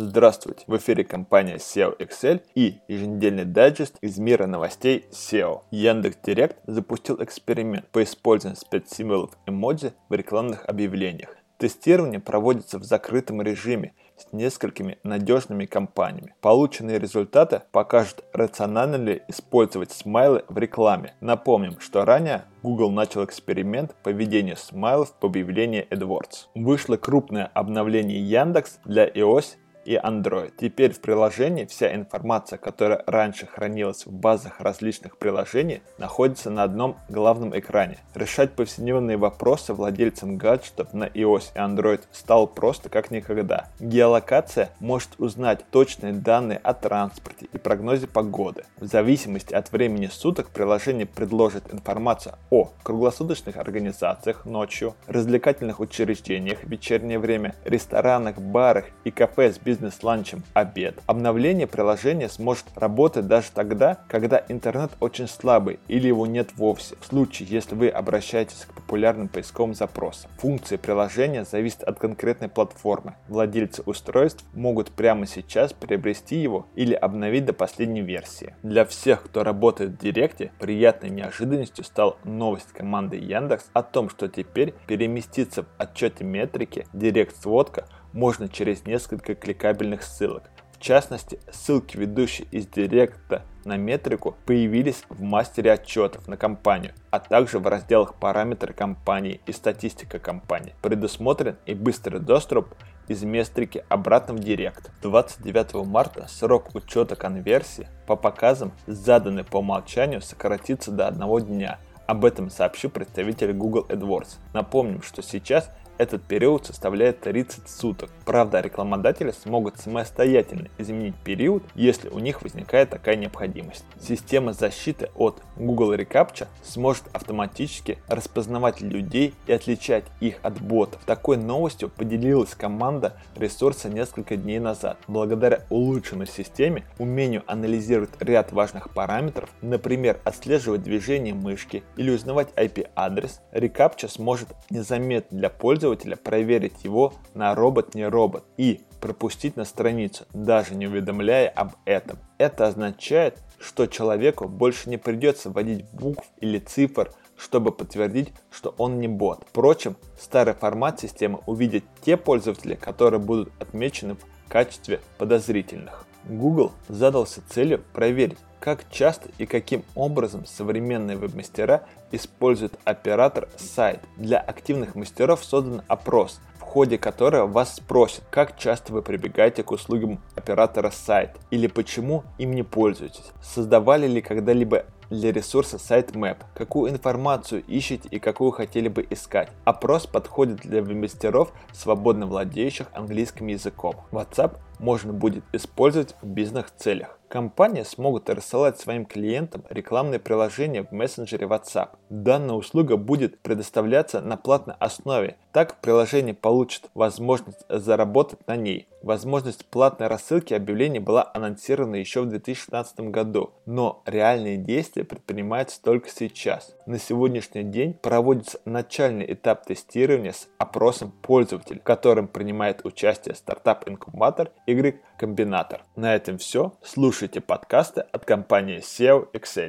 Здравствуйте! В эфире компания SEO Excel и еженедельный дайджест из мира новостей SEO. Яндекс.Директ запустил эксперимент по использованию спецсимволов эмодзи в рекламных объявлениях. Тестирование проводится в закрытом режиме с несколькими надежными компаниями. Полученные результаты покажут, рационально ли использовать смайлы в рекламе. Напомним, что ранее Google начал эксперимент по введению смайлов в объявлении AdWords. Вышло крупное обновление Яндекс для iOS и Android. Теперь в приложении вся информация, которая раньше хранилась в базах различных приложений, находится на одном главном экране. Решать повседневные вопросы владельцам гаджетов на iOS и Android стало просто как никогда. Геолокация может узнать точные данные о транспорте и прогнозе погоды. В зависимости от времени суток приложение предложит информацию о круглосуточных организациях ночью, развлекательных учреждениях в вечернее время, ресторанах, барах и кафе с бизнес бизнес-ланчем обед. Обновление приложения сможет работать даже тогда, когда интернет очень слабый или его нет вовсе, в случае, если вы обращаетесь к популярным поисковым запросам. Функции приложения зависят от конкретной платформы. Владельцы устройств могут прямо сейчас приобрести его или обновить до последней версии. Для всех, кто работает в Директе, приятной неожиданностью стала новость команды Яндекс о том, что теперь переместиться в отчете метрики Директ-сводка можно через несколько кликабельных ссылок. В частности, ссылки, ведущие из директа на метрику, появились в мастере отчетов на компанию, а также в разделах параметры компании и статистика компании. Предусмотрен и быстрый доступ из метрики обратно в Директ. 29 марта срок учета конверсии по показам, заданный по умолчанию, сократится до одного дня. Об этом сообщил представитель Google AdWords. Напомним, что сейчас этот период составляет 30 суток. Правда, рекламодатели смогут самостоятельно изменить период, если у них возникает такая необходимость. Система защиты от Google Recaptcha сможет автоматически распознавать людей и отличать их от ботов. Такой новостью поделилась команда ресурса несколько дней назад. Благодаря улучшенной системе, умению анализировать ряд важных параметров, например, отслеживать движение мышки или узнавать IP-адрес, Recaptcha сможет незаметно для пользователя пользователя проверить его на робот-не робот и пропустить на страницу, даже не уведомляя об этом. Это означает, что человеку больше не придется вводить букв или цифр, чтобы подтвердить, что он не бот. Впрочем, старый формат системы увидят те пользователи, которые будут отмечены в качестве подозрительных. Google задался целью проверить, как часто и каким образом современные веб-мастера используют оператор сайт. Для активных мастеров создан опрос, в ходе которого вас спросят, как часто вы прибегаете к услугам оператора сайт или почему им не пользуетесь. Создавали ли когда-либо для ресурса Sitemap, какую информацию ищете и какую хотели бы искать. Опрос подходит для мастеров, свободно владеющих английским языком. WhatsApp можно будет использовать в бизнес-целях. Компании смогут рассылать своим клиентам рекламные приложения в мессенджере WhatsApp. Данная услуга будет предоставляться на платной основе. Так приложение получит возможность заработать на ней. Возможность платной рассылки объявлений была анонсирована еще в 2016 году, но реальные действия предпринимаются только сейчас. На сегодняшний день проводится начальный этап тестирования с опросом пользователей, в котором принимает участие стартап-инкубатор Y Комбинатор. На этом все. Слушайте подкасты от компании SEO Excel.